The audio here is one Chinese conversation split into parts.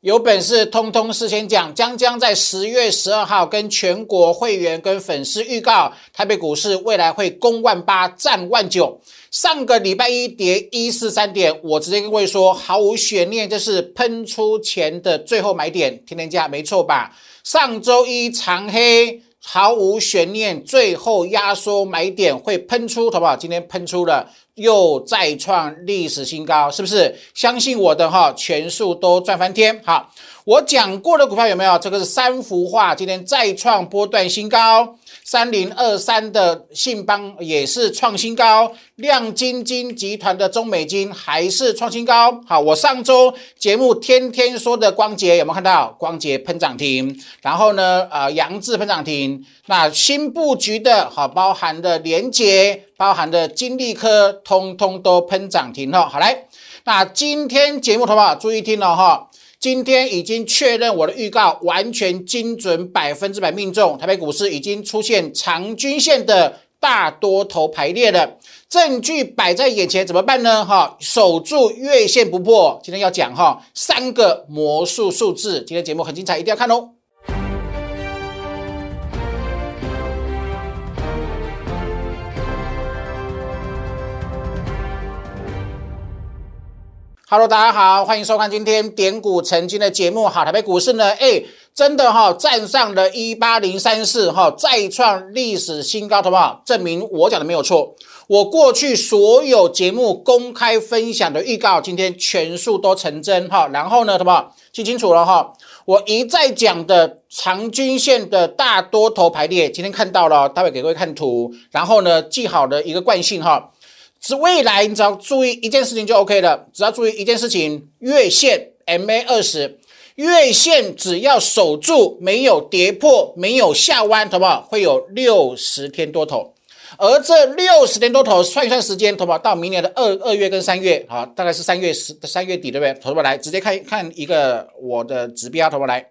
有本事通通事先讲，将将在十月十二号跟全国会员跟粉丝预告，台北股市未来会攻万八，战万九。上个礼拜一跌一四三点，我直接跟各位说，毫无悬念，这是喷出前的最后买点，天天价没错吧？上周一长黑，毫无悬念，最后压缩买点会喷出，好不好？今天喷出了，又再创历史新高，是不是？相信我的哈，全数都赚翻天。好，我讲过的股票有没有？这个是三幅画，今天再创波段新高。三零二三的信邦也是创新高，亮晶晶集团的中美金还是创新高。好，我上周节目天天说的光洁有没有看到？光洁喷涨停，然后呢，呃，杨志喷涨停。那新布局的，好，包含的联捷，包含的金利科，通通都喷涨停了。好来，那今天节目好不好？注意听了哈。今天已经确认我的预告完全精准，百分之百命中。台北股市已经出现长均线的大多头排列了，证据摆在眼前，怎么办呢？哈，守住月线不破。今天要讲哈三个魔术数字，今天节目很精彩，一定要看哦。Hello，大家好，欢迎收看今天点股成金的节目。好，台北股市呢，哎，真的哈，站上了一八零三四哈，再创历史新高，好不好？证明我讲的没有错。我过去所有节目公开分享的预告，今天全数都成真哈。然后呢，好不好？记清楚了哈。我一再讲的长均线的大多头排列，今天看到了，待会给各位看图。然后呢，记好的一个惯性哈。是未来，你只要注意一件事情就 OK 了。只要注意一件事情，月线 MA 二十，月线只要守住，没有跌破，没有下弯，好不好？会有六十天多头。而这六十天多头算一算时间，好不好？到明年的二二月跟三月，好，大概是三月十三月底，对不对？投不来，直接看看一个我的指标，投不来。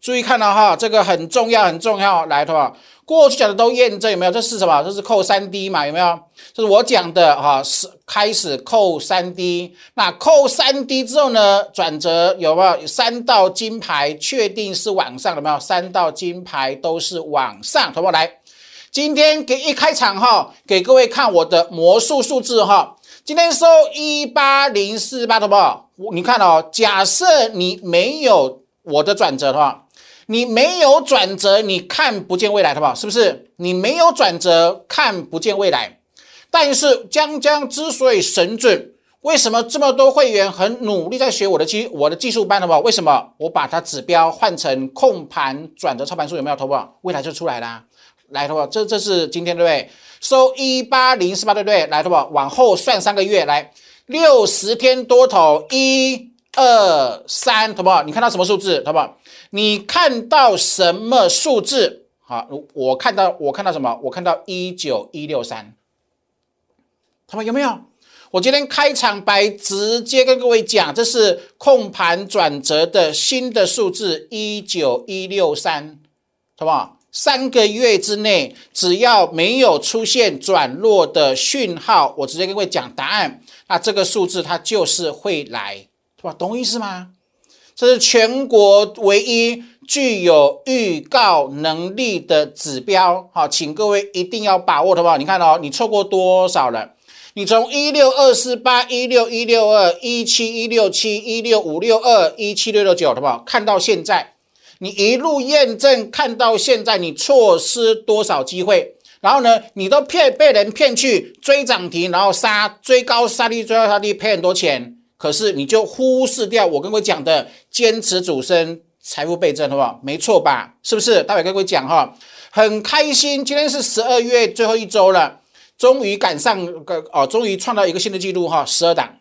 注意看了哈，这个很重要，很重要。来，好不好？过去讲的都验证有没有？这是什么？这是扣三 D 嘛？有没有？这是我讲的哈，是开始扣三 D。那扣三 D 之后呢？转折有没有？三道金牌确定是往上有没有？三道金牌都是往上，好不好？来，今天给一开场哈，给各位看我的魔术数字哈。今天收一八零四八，好不好？你看哦，假设你没有我的转折的话。你没有转折，你看不见未来，好不好？是不是？你没有转折，看不见未来。但是江江之所以神准，为什么这么多会员很努力在学我的技我的技术班，好不好？为什么？我把它指标换成控盘转折操盘术，有没有？好不好？未来就出来啦。来，好不好？这这是今天对不对？收一八零四八，对不对？来，好不好？往后算三个月，来六十天多头，一二三，好不好？你看到什么数字，好不好？你看到什么数字？好，我看到我看到什么？我看到一九一六三，他们有没有？我今天开场白直接跟各位讲，这是控盘转折的新的数字一九一六三，好不好？三个月之内，只要没有出现转弱的讯号，我直接跟各位讲答案，那这个数字它就是会来，是吧？懂我意思吗？这是全国唯一具有预告能力的指标，好，请各位一定要把握，好不好？你看哦，你错过多少了？你从一六二四八、一六一六二、一七一六七、一六五六二、一七六六九，好不好？看到现在，你一路验证，看到现在，你错失多少机会？然后呢，你都骗被人骗去追涨停，然后杀追高杀低，追高杀低，赔很多钱。可是你就忽视掉我跟各位讲的坚持主升财富倍增，好不好？没错吧？是不是？待会跟各位讲哈，很开心，今天是十二月最后一周了，终于赶上个哦，终于创造一个新的记录哈，十二档。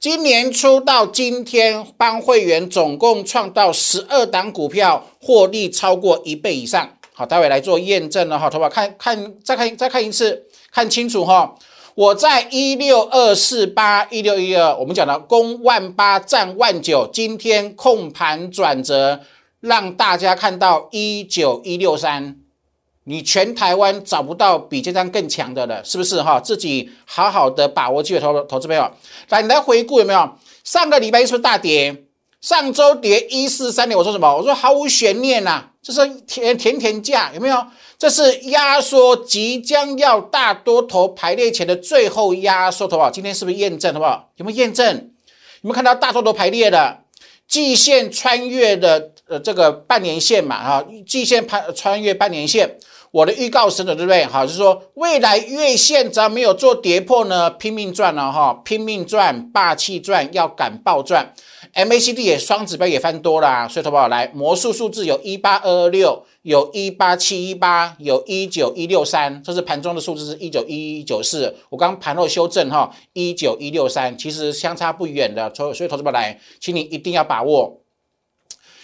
今年初到今天，帮会员总共创到十二档股票获利超过一倍以上。好，待会来做验证了哈，好不好？看看再看再看一次，看清楚哈。我在一六二四八一六一二，我们讲的攻万八战万九，今天控盘转折，让大家看到一九一六三，你全台湾找不到比这张更强的了，是不是哈？自己好好的把握机会投投资朋友，来，你来回顾有没有？上个礼拜是不是大跌？上周跌一四三点，我说什么？我说毫无悬念呐，这是甜甜甜价，有没有？这是压缩即将要大多头排列前的最后压缩头啊！今天是不是验证好不好？有没有验证？有没有看到大多头排列的季线穿越的呃这个半年线嘛？哈，季线攀穿越半年线。我的预告神准对不对？好，就是说未来月线只要没有做跌破呢，拼命赚了哈，拼命赚，霸气赚，要敢爆赚。MACD 也双指标也翻多了，所以投保来魔术数字有一八二二六，有一八七一八，有一九一六三，这是盘中的数字是一九一一九四。我刚盘后修正哈，一九一六三，其实相差不远的，所所以投资宝来，请你一定要把握。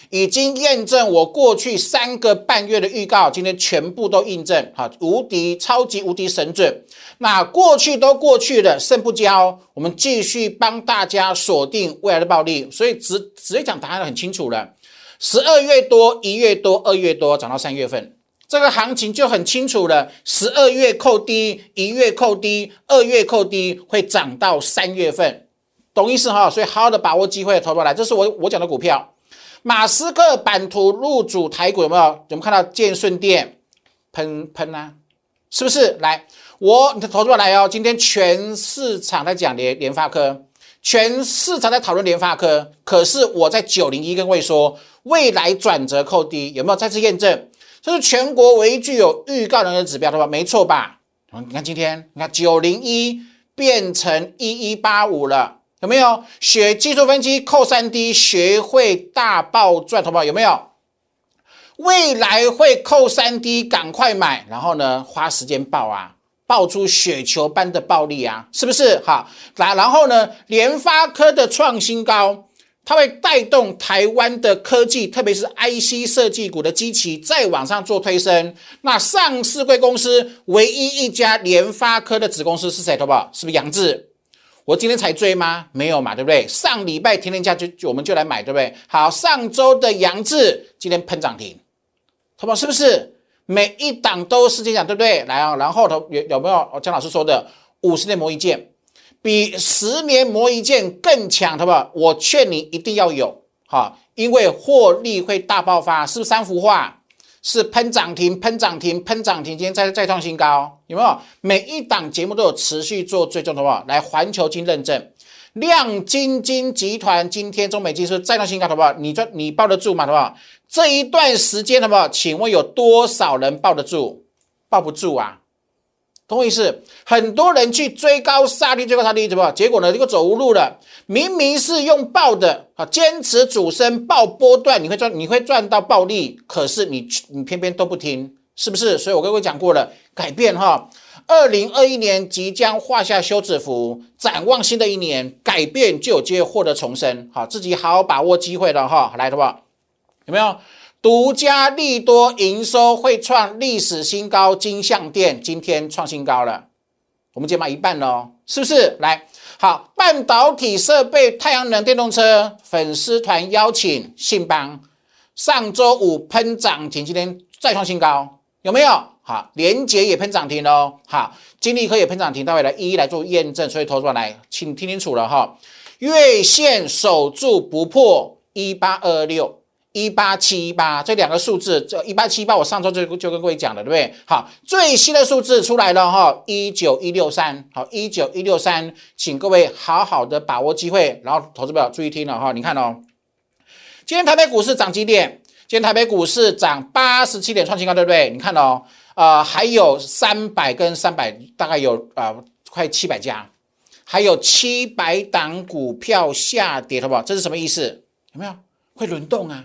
已经验证我过去三个半月的预告，今天全部都印证，哈，无敌超级无敌神准。那过去都过去了，胜不骄，我们继续帮大家锁定未来的暴利。所以直直接讲答案很清楚了，十二月多，一月多，二月多，涨到三月份，这个行情就很清楚了。十二月扣低，一月扣低，二月扣低，会涨到三月份，懂意思哈？所以好好的把握机会，投过来，这是我我讲的股票。马斯克版图入主台股有没有？有没有看到建顺店喷喷啊？是不是？来，我你的投资来哦。今天全市场在讲联联发科，全市场在讨论联发科。可是我在九零一跟位说，未来转折扣低，有没有再次验证？这是全国唯一具有预告能力的指标，对吧？没错吧？你看今天，你看九零一变成一一八五了。有没有学技术分析、扣三 D，学会大爆赚，同胞有没有？未来会扣三 D，赶快买，然后呢，花时间爆啊，爆出雪球般的暴利啊，是不是？好，来，然后呢，联发科的创新高，它会带动台湾的科技，特别是 IC 设计股的基期再往上做推升。那上市贵公司唯一一家联发科的子公司是谁？投保是不是杨志？我今天才追吗？没有嘛，对不对？上礼拜天天价就我们就来买，对不对？好，上周的杨志今天喷涨停，好不是不是？每一档都是这样，对不对？来啊，然后头有有没有姜老师说的五十年磨一剑，比十年磨一剑更强，好不好？我劝你一定要有，哈，因为获利会大爆发，是不是三幅画？是喷涨停，喷涨停，喷涨停，今天再再创新高，有没有？每一档节目都有持续做追踪的话，来环球金认证，亮晶晶集团今天中美金是再创新高，好不好？你这你抱得住吗？好不好？这一段时间，好不好？请问有多少人抱得住？抱不住啊？同意思？很多人去追高杀低，追高杀低，怎么？结果呢？这个走无路了。明明是用爆的啊，坚持主升爆波段，你会赚，你会赚到暴利。可是你你偏偏都不听，是不是？所以我跟各位讲过了，改变哈。二零二一年即将画下休止符，展望新的一年，改变就有机会获得重生。好，自己好好把握机会了哈。来，好不？有没有？独家利多营收会创历史新高，金相店今天创新高了，我们减码一半喽，是不是？来，好，半导体设备、太阳能电动车粉丝团邀请信邦，上周五喷涨停，今天再创新高，有没有？好，连捷也喷涨停喽，好，金立科也喷涨停，待会来一一来做验证，所以投资者来，请听清楚了哈，月线守住不破一八二六。一八七一八这两个数字，这一八七八，我上周就就跟各位讲了，对不对？好，最新的数字出来了哈，一九一六三，好，一九一六三，请各位好好的把握机会，然后投资表注意听了哈，你看哦，今天台北股市涨几点？今天台北股市涨八十七点，创新高，对不对？你看哦，呃，还有三百跟三百，大概有啊，快七百家，还有七百档股票下跌，好不好？这是什么意思？有没有？会轮动啊？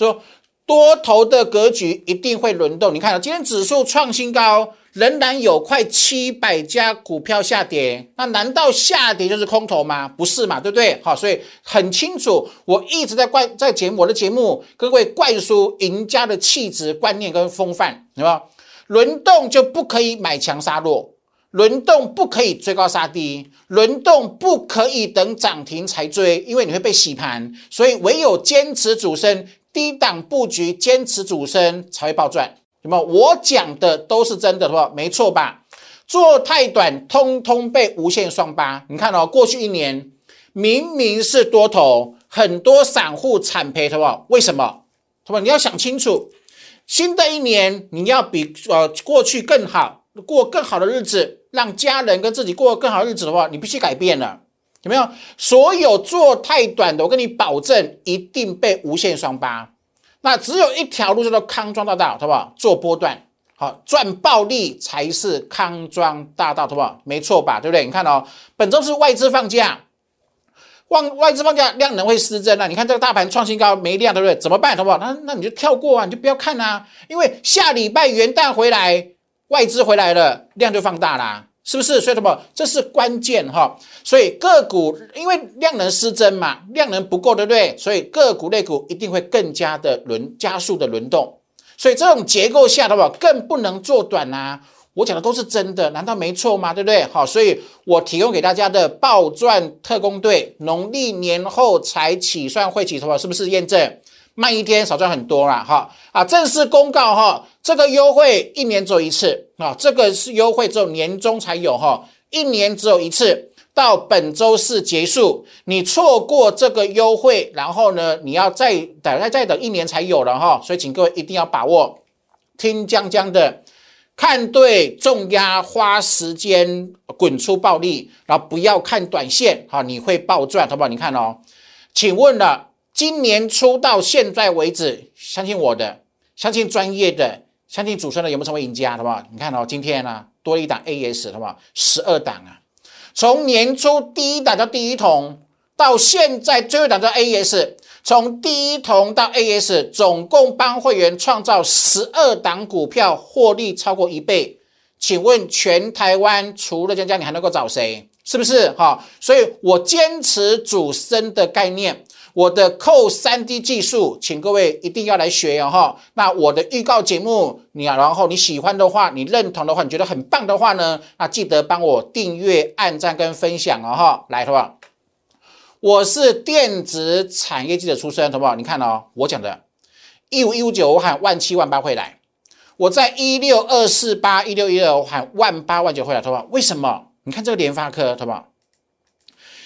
说多头的格局一定会轮动，你看今天指数创新高，仍然有快七百家股票下跌，那难道下跌就是空头吗？不是嘛，对不对？好，所以很清楚，我一直在灌在节目我的节目各位灌输赢家的气质、观念跟风范，对吧？轮动就不可以买强杀弱，轮动不可以追高杀低，轮动不可以等涨停才追，因为你会被洗盘，所以唯有坚持主升。低档布局，坚持主升才会暴赚，有没有？我讲的都是真的，是吧？没错吧？做太短，通通被无限双八。你看哦，过去一年明明是多头，很多散户惨赔，好不好？为什么？好吧，你要想清楚，新的一年你要比呃过去更好，过更好的日子，让家人跟自己过更好日子的话，你必须改变了，有没有？所有做太短的，我跟你保证，一定被无限双八。那只有一条路叫做康庄大道，好不好？做波段，好赚暴利才是康庄大道，好不好？没错吧？对不对？你看哦，本周是外资放假。外外资放假量能会失真啊！你看这个大盘创新高没量，对不对？怎么办，好不好？那那你就跳过啊，你就不要看啊，因为下礼拜元旦回来，外资回来了，量就放大啦，是不是？所以什么？这是关键哈。所以个股因为量能失真嘛，量能不够，对不对？所以个股类股一定会更加的轮加速的轮动。所以这种结构下的话，更不能做短啊。我讲的都是真的，难道没错吗？对不对？好，所以我提供给大家的暴赚特工队，农历年后才起算会起，头是不是验证慢一天少赚很多啦？哈啊，正式公告哈，这个优惠一年只有一次啊，这个是优惠只有年终才有哈，一年只有一次，到本周四结束，你错过这个优惠，然后呢，你要再等再再等一年才有了哈，所以请各位一定要把握，听江江的。看对重压，花时间滚出暴利，然后不要看短线，哈，你会暴赚，好不好？你看哦，请问了，今年初到现在为止，相信我的，相信专业的，相信主持人有没有成为赢家，好不好？你看哦，今天呢多一档 AS，好不好？十二档啊，从年初第一档到第一桶，到现在最后一档叫 AS。从第一桶到 AS，总共帮会员创造十二档股票，获利超过一倍。请问全台湾除了江江，你还能够找谁？是不是？哈，所以我坚持主升的概念，我的扣三 D 技术，请各位一定要来学哦哈。那我的预告节目，你然后你喜欢的话，你认同的话，你觉得很棒的话呢，那记得帮我订阅、按赞跟分享哦哈。来，好不好？我是电子产业记者出身，好不好？你看哦，我讲的，一五一五九，我喊万七万八会来；我在一六二四八一六一二，我喊万八万九会来，好不好？为什么？你看这个联发科，好不好？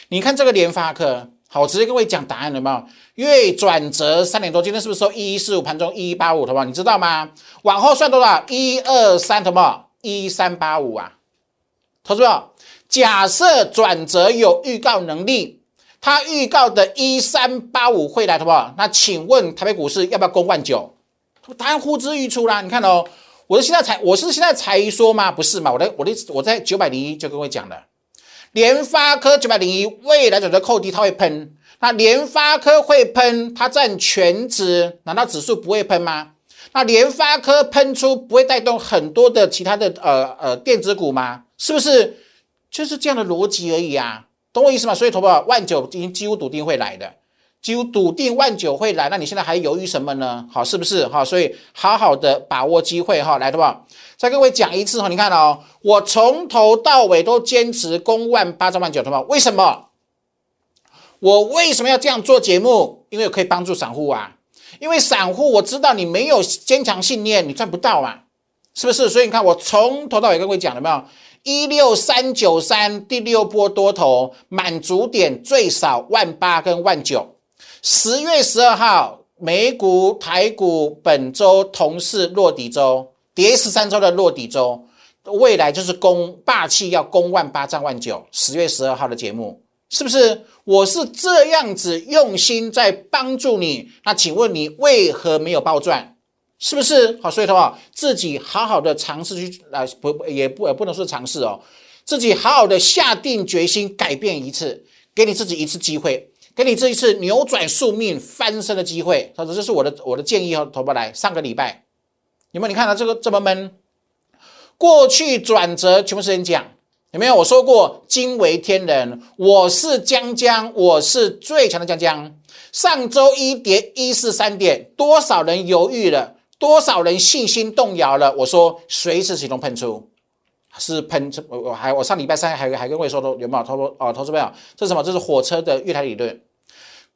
你看这个联发科，好，直接跟各位讲答案了吗？月转折三点多，今天是不是收一一四五？盘中一一八五，好不好？你知道吗？往后算多少？一二三，好不好？一三八五啊，投资者，假设转折有预告能力。他预告的一三八五会来，好不好？那请问台北股市要不要攻万九？答案呼之欲出啦！你看哦，我是现在才，我是现在才说吗？不是嘛？我的我的我在九百零一就跟我讲了，联发科九百零一未来转折扣低，它会喷。那联发科会喷，它占全值，难道指数不会喷吗？那联发科喷出不会带动很多的其他的呃呃电子股吗？是不是？就是这样的逻辑而已啊。懂我意思吗？所以，投保万九已经几乎笃定会来的，几乎笃定万九会来。那你现在还犹豫什么呢？好，是不是？好，所以好好的把握机会哈，来，投保再各位讲一次哈。你看哦，我从头到尾都坚持攻万八兆万九，投保为什么？我为什么要这样做节目？因为可以帮助散户啊。因为散户我知道你没有坚强信念，你赚不到啊，是不是？所以你看，我从头到尾跟各位讲了没有？一六三九三第六波多头满足点最少万八跟万九。十月十二号美股台股本周同是落底周，跌十三周的落底周，未来就是攻霸气要攻万八涨万九。十月十二号的节目是不是？我是这样子用心在帮助你，那请问你为何没有暴赚？是不是好？所以的话，自己好好的尝试去啊，不也不也不能说尝试哦，自己好好的下定决心改变一次，给你自己一次机会，给你这一次扭转宿命翻身的机会。他说：“这是我的我的建议哦，投不来。上个礼拜有没有？你看到这个这么闷？过去转折全部是人讲有没有？我说过惊为天人，我是江江，我是最强的江江。上周一跌一四三点，多少人犹豫了？多少人信心动摇了？我说随时启动喷出，是喷。我我还我上礼拜三还还跟魏说都有没有？他说哦，投资朋友，这是什么？这是火车的月台理论，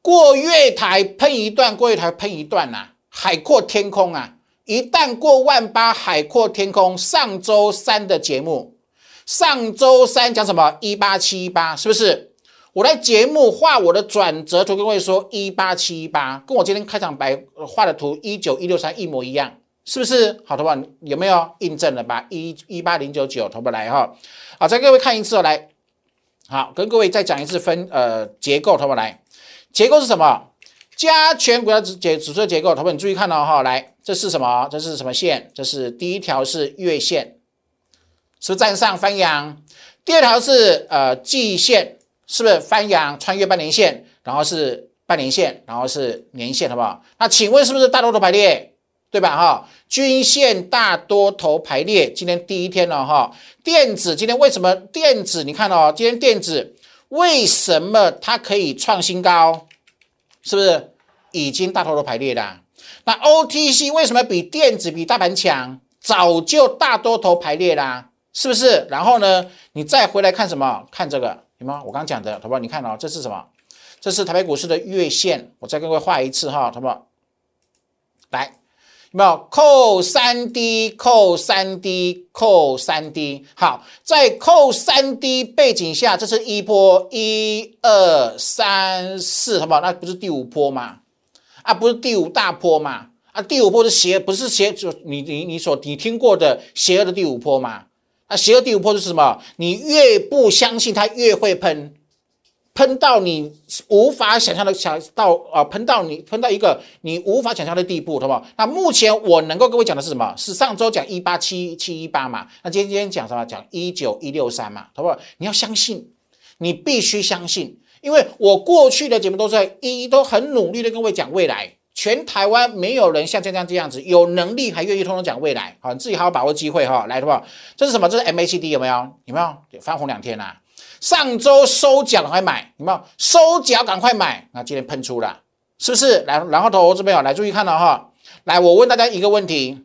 过月台喷一段，过月台喷一段呐，海阔天空啊！一旦过万八，海阔天空。上周三的节目，上周三讲什么？一八七一八，是不是？我在节目画我的转折图，跟各位说一八七一八，跟我今天开场白画的图一九一六三一模一样，是不是？好，投保有没有印证了吧？一一八零九九，投不来哈。好，再各位看一次哦，来，好，跟各位再讲一次分呃结构，投保来，结构是什么？加权股价指指指数的结构，投保你注意看哦哈，来，这是什么？这是什么线？这是第一条是月线，是不是站上翻阳？第二条是呃季线。是不是翻阳穿越半年线，然后是半年线，然后是年线，好不好？那请问是不是大多头排列，对吧？哈，均线大多头排列，今天第一天了哈。电子今天为什么电子？你看哦，今天电子为什么它可以创新高？是不是已经大多头排列的？那 OTC 为什么比电子比大盘强？早就大多头排列啦，是不是？然后呢，你再回来看什么？看这个。有吗？我刚讲的，好不好？你看哦，这是什么？这是台北股市的月线，我再跟各位画一次哈，好不好？来，没有扣三 D？扣三 D？扣三 D？好，在扣三 D 背景下，这是一波，一二三四，好不好？那不是第五波吗？啊，不是第五大波吗？啊，第五波是邪，不是邪，就你你你所你听过的邪恶的第五波吗？那邪恶第五波是什么？你越不相信它，越会喷，喷到你无法想象的，想到啊，喷到你喷到一个你无法想象的地步，好不好？那目前我能够各位讲的是什么？是上周讲一八七七一八嘛？那今天今天讲什么？讲一九一六三嘛，好不好？你要相信，你必须相信，因为我过去的节目都在一都很努力的跟各位讲未来。全台湾没有人像这样这样子有能力还愿意通通讲未来，好，你自己好好把握机会哈，来，好不好？这是什么？这是 MACD 有没有？有没有翻红两天啦？上周收脚赶快买，有没有？收脚赶快买，那今天喷出了，是不是？来，然后投资朋友来注意看了哈，来，我问大家一个问题，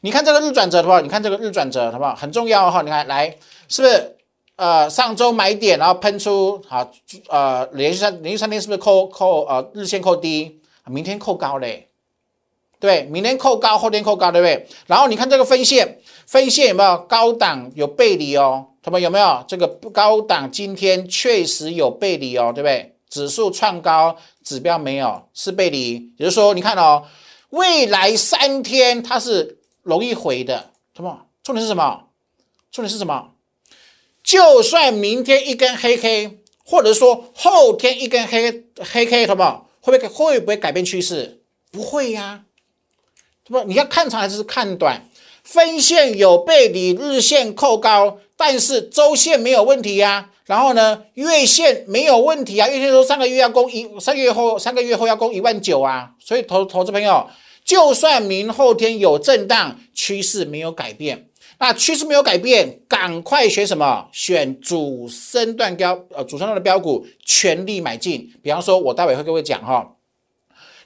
你看这个日转折的话，你看这个日转折好不好？很重要哈，你看来是不是？呃，上周买点，然后喷出，好，呃，连续三连续三天是不是扣扣呃日线扣低？明天扣高嘞，对，明天扣高，后天扣高，对不对？然后你看这个分线，分线有没有高档有背离哦？他们有没有这个不高档？今天确实有背离哦，对不对？指数创高，指标没有，是背离。也就是说，你看哦，未来三天它是容易回的，什么？重点是什么？重点是什么？就算明天一根黑 K，或者说后天一根黑黑 K，什么？会不会会不会改变趋势？不会呀，不，你要看长还是看短？分线有背离，日线扣高，但是周线没有问题呀。然后呢，月线没有问题啊。月线说三个月要攻一，三个月后三个月后要攻一万九啊。所以投投资朋友，就算明后天有震荡，趋势没有改变。那趋势没有改变，赶快选什么？选主升段标，呃，主升段的标股，全力买进。比方说，我待会会跟各位讲哈，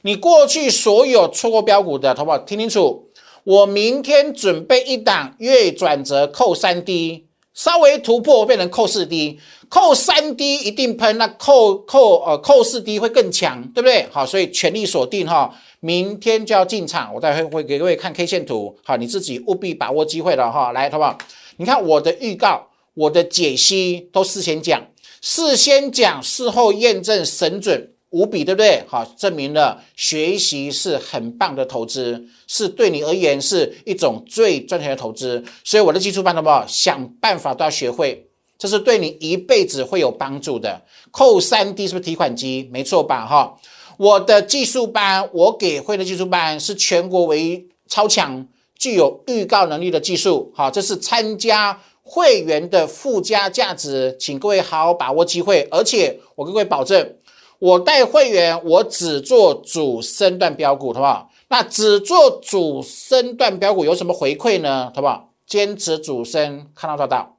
你过去所有错过标股的，好不好？听清楚，我明天准备一档月转折扣三 D，稍微突破变成扣四 D，扣三 D 一定喷，那扣扣呃扣四 D 会更强，对不对？好，所以全力锁定哈。明天就要进场，我待会会给各位看 K 线图，好，你自己务必把握机会了哈。来，好不好？你看我的预告，我的解析都事先讲，事先讲，事后验证，神准无比，对不对？好，证明了学习是很棒的投资，是对你而言是一种最赚钱的投资。所以我的基础班，好不好？想办法都要学会，这是对你一辈子会有帮助的。扣三 D 是不是提款机？没错吧？哈。我的技术班，我给会的技术班是全国唯一超强、具有预告能力的技术。好，这是参加会员的附加价值，请各位好好把握机会。而且我跟各位保证，我带会员，我只做主升段标股，好不好？那只做主升段标股有什么回馈呢？好不好？坚持主升，看到做到。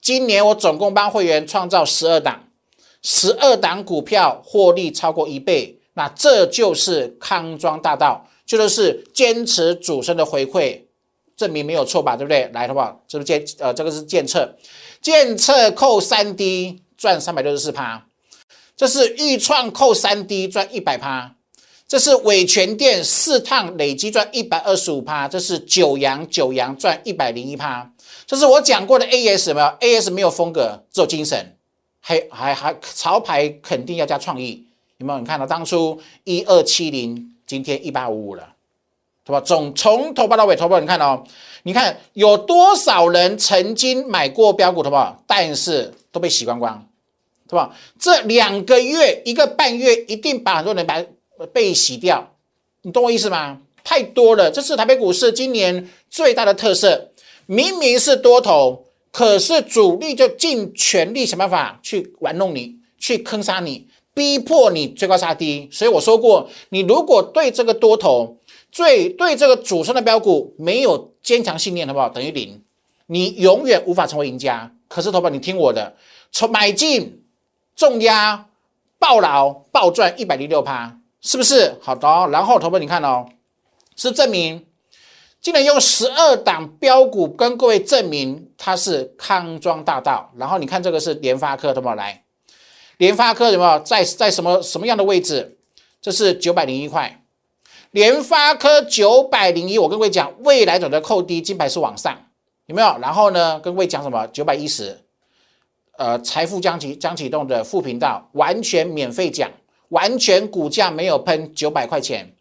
今年我总共帮会员创造十二档。十二档股票获利超过一倍，那这就是康庄大道，就是坚持主升的回馈，证明没有错吧？对不对？来，好不好？这是建呃，这个是建测，建测扣三 D 赚三百六十四趴，这是预创扣三 D 赚一百趴，这是伟全店四趟累积赚一百二十五趴，这是九阳九阳赚一百零一趴，这是我讲过的 AS 没有？AS 没有风格，只有精神。还还还潮牌肯定要加创意，有没有？你看到当初一二七零，今天一八五五了，对吧？总从头发到尾，头发你看哦，你看有多少人曾经买过标股，对吧？但是都被洗光光，是吧？这两个月一个半月，一定把很多人把被洗掉，你懂我意思吗？太多了，这是台北股市今年最大的特色，明明是多头。可是主力就尽全力想办法去玩弄你，去坑杀你，逼迫你追高杀低。所以我说过，你如果对这个多头、最对这个主升的标股没有坚强信念，好不好？等于零，你永远无法成为赢家。可是，头发你听我的，从买进、重压、爆牢、爆赚一百零六趴，是不是？好的。然后，头发你看哦，是证明。竟然用十二档标股跟各位证明它是康庄大道，然后你看这个是联发科，怎么来？联发科有没有在在什么什么样的位置？这是九百零一块，联发科九百零一。我跟各位讲，未来走的扣低，金牌是往上，有没有？然后呢，跟各位讲什么？九百一十，呃，财富将启将启动的副频道，完全免费讲，完全股价没有喷九百块钱。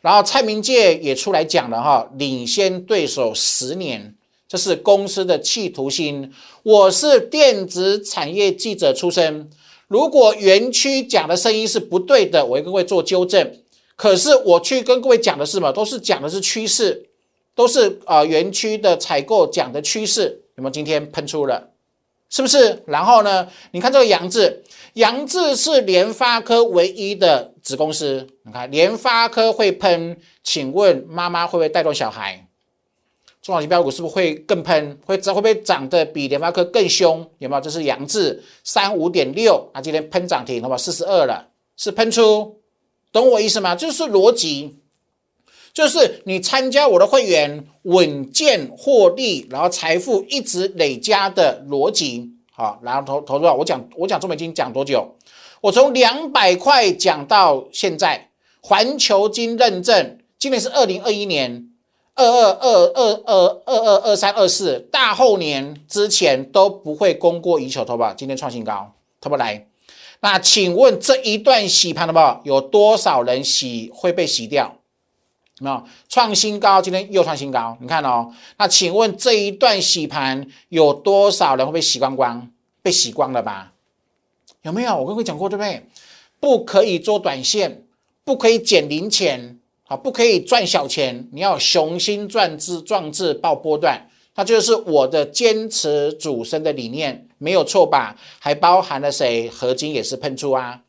然后蔡明介也出来讲了哈，领先对手十年，这是公司的企图心。我是电子产业记者出身，如果园区讲的声音是不对的，我会跟各位做纠正。可是我去跟各位讲的是什么？都是讲的是趋势，都是啊园区的采购讲的趋势。有没有今天喷出了？是不是？然后呢？你看这个杨字。杨志是联发科唯一的子公司。你看，联发科会喷，请问妈妈会不会带动小孩？中小型标股是不是会更喷？会会不会涨得比联发科更凶？有没有？这是杨志三五点六啊，今天喷涨停，好不好？四十二了，是喷出，懂我意思吗？就是逻辑，就是你参加我的会员，稳健获利，然后财富一直累加的逻辑。好，然后投投多少？我讲我讲中美金讲多久？我从两百块讲到现在，环球金认证，今年是二零二一年二二二二二二二二三二四，大后年之前都不会供过于求，投保今天创新高，投保来。那请问这一段洗盘的不有多少人洗会被洗掉？没有创新高，今天又创新高，你看哦。那请问这一段洗盘有多少人会被洗光光？被洗光了吧？有没有？我跟各位讲过对不对？不可以做短线，不可以捡零钱，好，不可以赚小钱。你要雄心壮志，壮志爆波段，那就是我的坚持主升的理念，没有错吧？还包含了谁？合金也是喷出啊，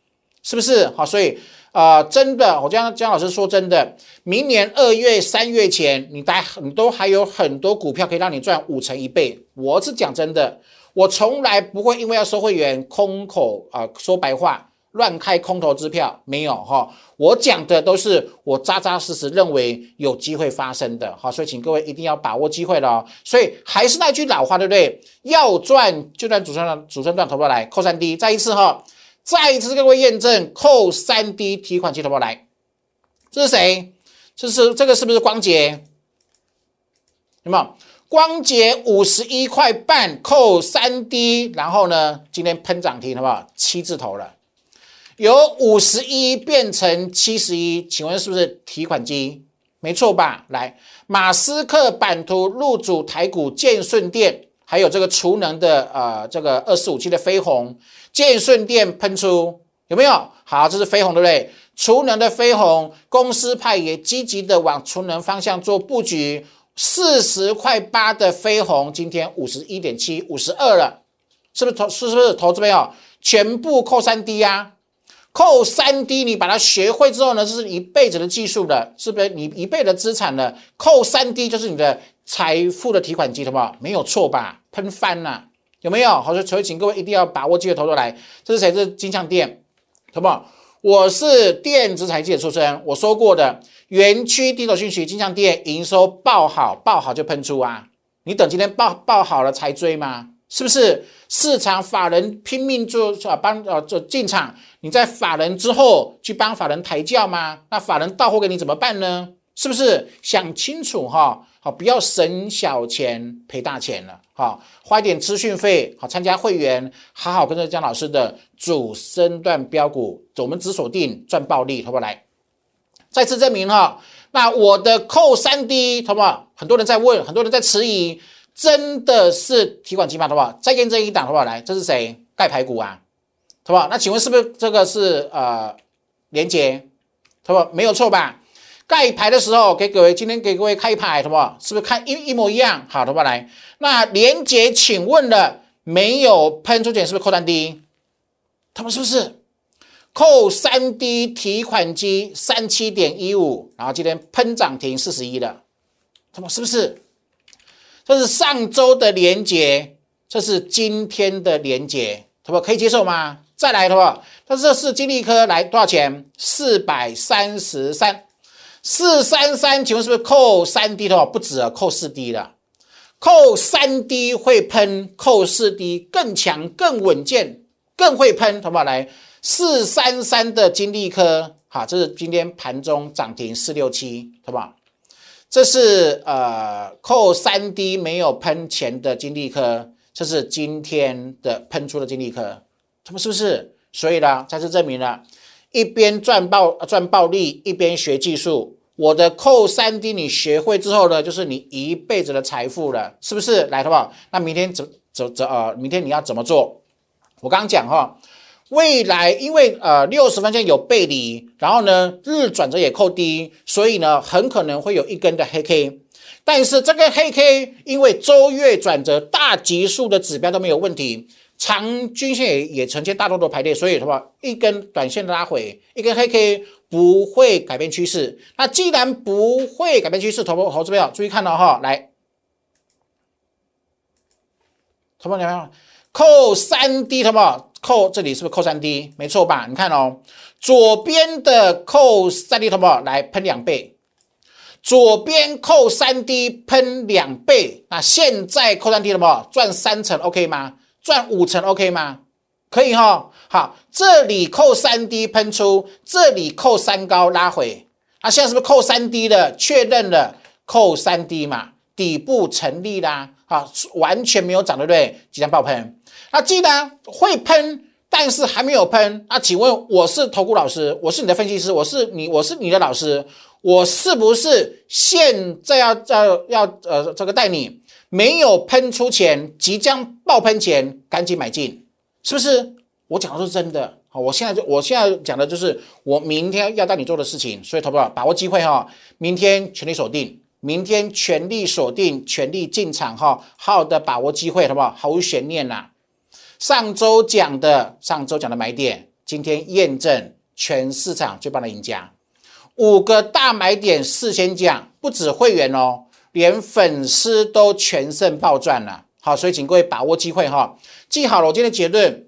是不是？好，所以。啊，真的，我江江老师说真的，明年二月、三月前，你大很多还有很多股票可以让你赚五成一倍。我是讲真的，我从来不会因为要收会员空口啊，说白话乱开空头支票，没有哈。我讲的都是我扎扎实实认为有机会发生的，好，所以请各位一定要把握机会了。所以还是那句老话，对不对？要赚就赚主升段，主升段投不来，扣三 D，再一次哈。再一次各位验证，扣三 D 提款机投保来，这是谁？这是这个是不是光洁？有没有？光洁五十一块半扣三 D，然后呢，今天喷涨停，好不好？七字头了，由五十一变成七十一，请问是不是提款机？没错吧？来，马斯克版图入主台股建顺电，还有这个储能的呃这个二十五七的飞鸿。建顺电喷出有没有？好，这是飞鸿对不对？储能的飞鸿公司派也积极的往储能方向做布局，四十块八的飞鸿今天五十一点七，五十二了，是不是投？是不是投资没有？全部扣三 D 呀，扣三 D，你把它学会之后呢，这是一辈子的技术的，是不是？你一辈子的资产了，扣三 D 就是你的财富的提款机，好不好？没有错吧？喷翻了。有没有？好，所以请各位一定要把握机会投出来。这是谁？这是金像店，好不好？我是电子产业出身，我说过的，园区低头讯息，金像店营收爆好，爆好就喷出啊！你等今天爆爆好了才追吗？是不是？市场法人拼命做啊，帮呃做进场，你在法人之后去帮法人抬轿吗？那法人到货给你怎么办呢？是不是想清楚哈？好，不要省小钱赔大钱了，好，花一点资讯费，好，参加会员，好好跟着姜老师的主升段标股，我们只锁定赚暴利，好不好？来，再次证明哈，那我的扣三 D，好不好？很多人在问，很多人在迟疑，真的是提款机吗？好不好？再验证一档，好不好？来，这是谁盖排骨啊？好不好？那请问是不是这个是呃连接？好不好？没有错吧？盖牌的时候，给各位今天给各位开牌，好不好？是不是看一一模一样？好，好不好？来，那连杰，请问了没有喷出钱？是不是扣三 D？他们是不是扣三 D 提款机三七点一五？然后今天喷涨停四十一的，他们是不是？这是上周的连结，这是今天的连结，他们可以接受吗？再来，好不好？那这是金利科来多少钱？四百三十三。四三三，请问是不是扣三 D 的话不止啊，扣四 D 了，扣三 D 会喷，扣四 D 更强、更稳健、更会喷，好不好？来，四三三的金利科，好，这是今天盘中涨停四六七，好不好？这是呃扣三 D 没有喷钱的金利科，这是今天的喷出的金利科，他们是不是？所以呢，再次证明了。一边赚暴赚暴利，一边学技术。我的扣三 D 你学会之后呢，就是你一辈子的财富了，是不是？来，好不好？那明天怎怎怎呃，明天你要怎么做？我刚刚讲哈，未来因为呃六十分钱有背离，然后呢日转折也扣低，所以呢很可能会有一根的黑 K。但是这个黑 K 因为周月转折大级数的指标都没有问题。长均线也也呈现大多头排列，所以什么一根短线拉回，一根黑 K 不会改变趋势。那既然不会改变趋势，投投资朋友注意看了哈，来，投资朋友扣三 D，投资扣这里是不是扣三 D？没错吧？你看哦，左边的扣三 D，投资来喷两倍，左边扣三 D 喷两倍，那现在扣三 D 了不？赚三成 OK 吗？赚五成 OK 吗？可以哈。好，这里扣三 D 喷出，这里扣三高拉回，啊，现在是不是扣三 D 的？确认了扣三 D 嘛？底部成立啦，啊，完全没有涨，对不对？即将爆喷。那既然会喷，但是还没有喷，那请问我是投顾老师，我是你的分析师，我是你，我是你的老师，我是不是现在要要要呃这个带你？没有喷出钱，即将爆喷钱，赶紧买进，是不是？我讲的是真的。好，我现在就我现在讲的就是我明天要带你做的事情，所以投不把握机会哈，明天全力锁定，明天全力锁定，全力进场哈，好好的把握机会，好不好？毫无悬念呐。上周讲的，上周讲的买点，今天验证全市场最棒的赢家，五个大买点事先讲，不止会员哦。连粉丝都全胜暴赚了，好，所以请各位把握机会哈，记好了，我今天的结论，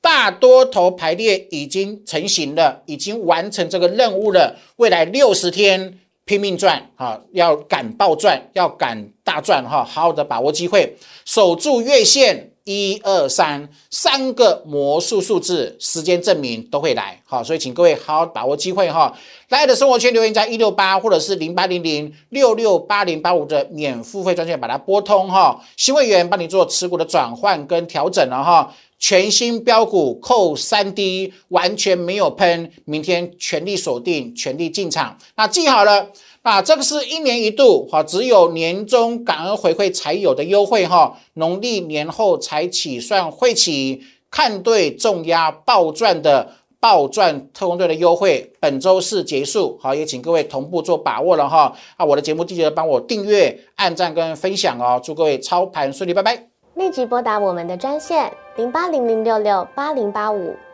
大多头排列已经成型了，已经完成这个任务了，未来六十天拼命赚，哈，要敢暴赚，要敢大赚哈，好好的把握机会，守住月线。一二三，三个魔术数字，时间证明都会来，好，所以请各位好好把握机会哈。来的生活圈留言在一六八或者是零八零零六六八零八五的免付费专线，把它拨通哈。新会员帮你做持股的转换跟调整了哈。全新标股扣三 D，完全没有喷，明天全力锁定，全力进场。那记好了。啊，这个是一年一度哈，只有年终感恩回馈才有的优惠哈，农历年后才起算会起，看对重压爆赚的爆赚特工队的优惠，本周四结束，好，也请各位同步做把握了哈。啊，我的节目记得帮我订阅、按赞跟分享哦，祝各位操盘顺利，拜拜。立即拨打我们的专线零八零零六六八零八五。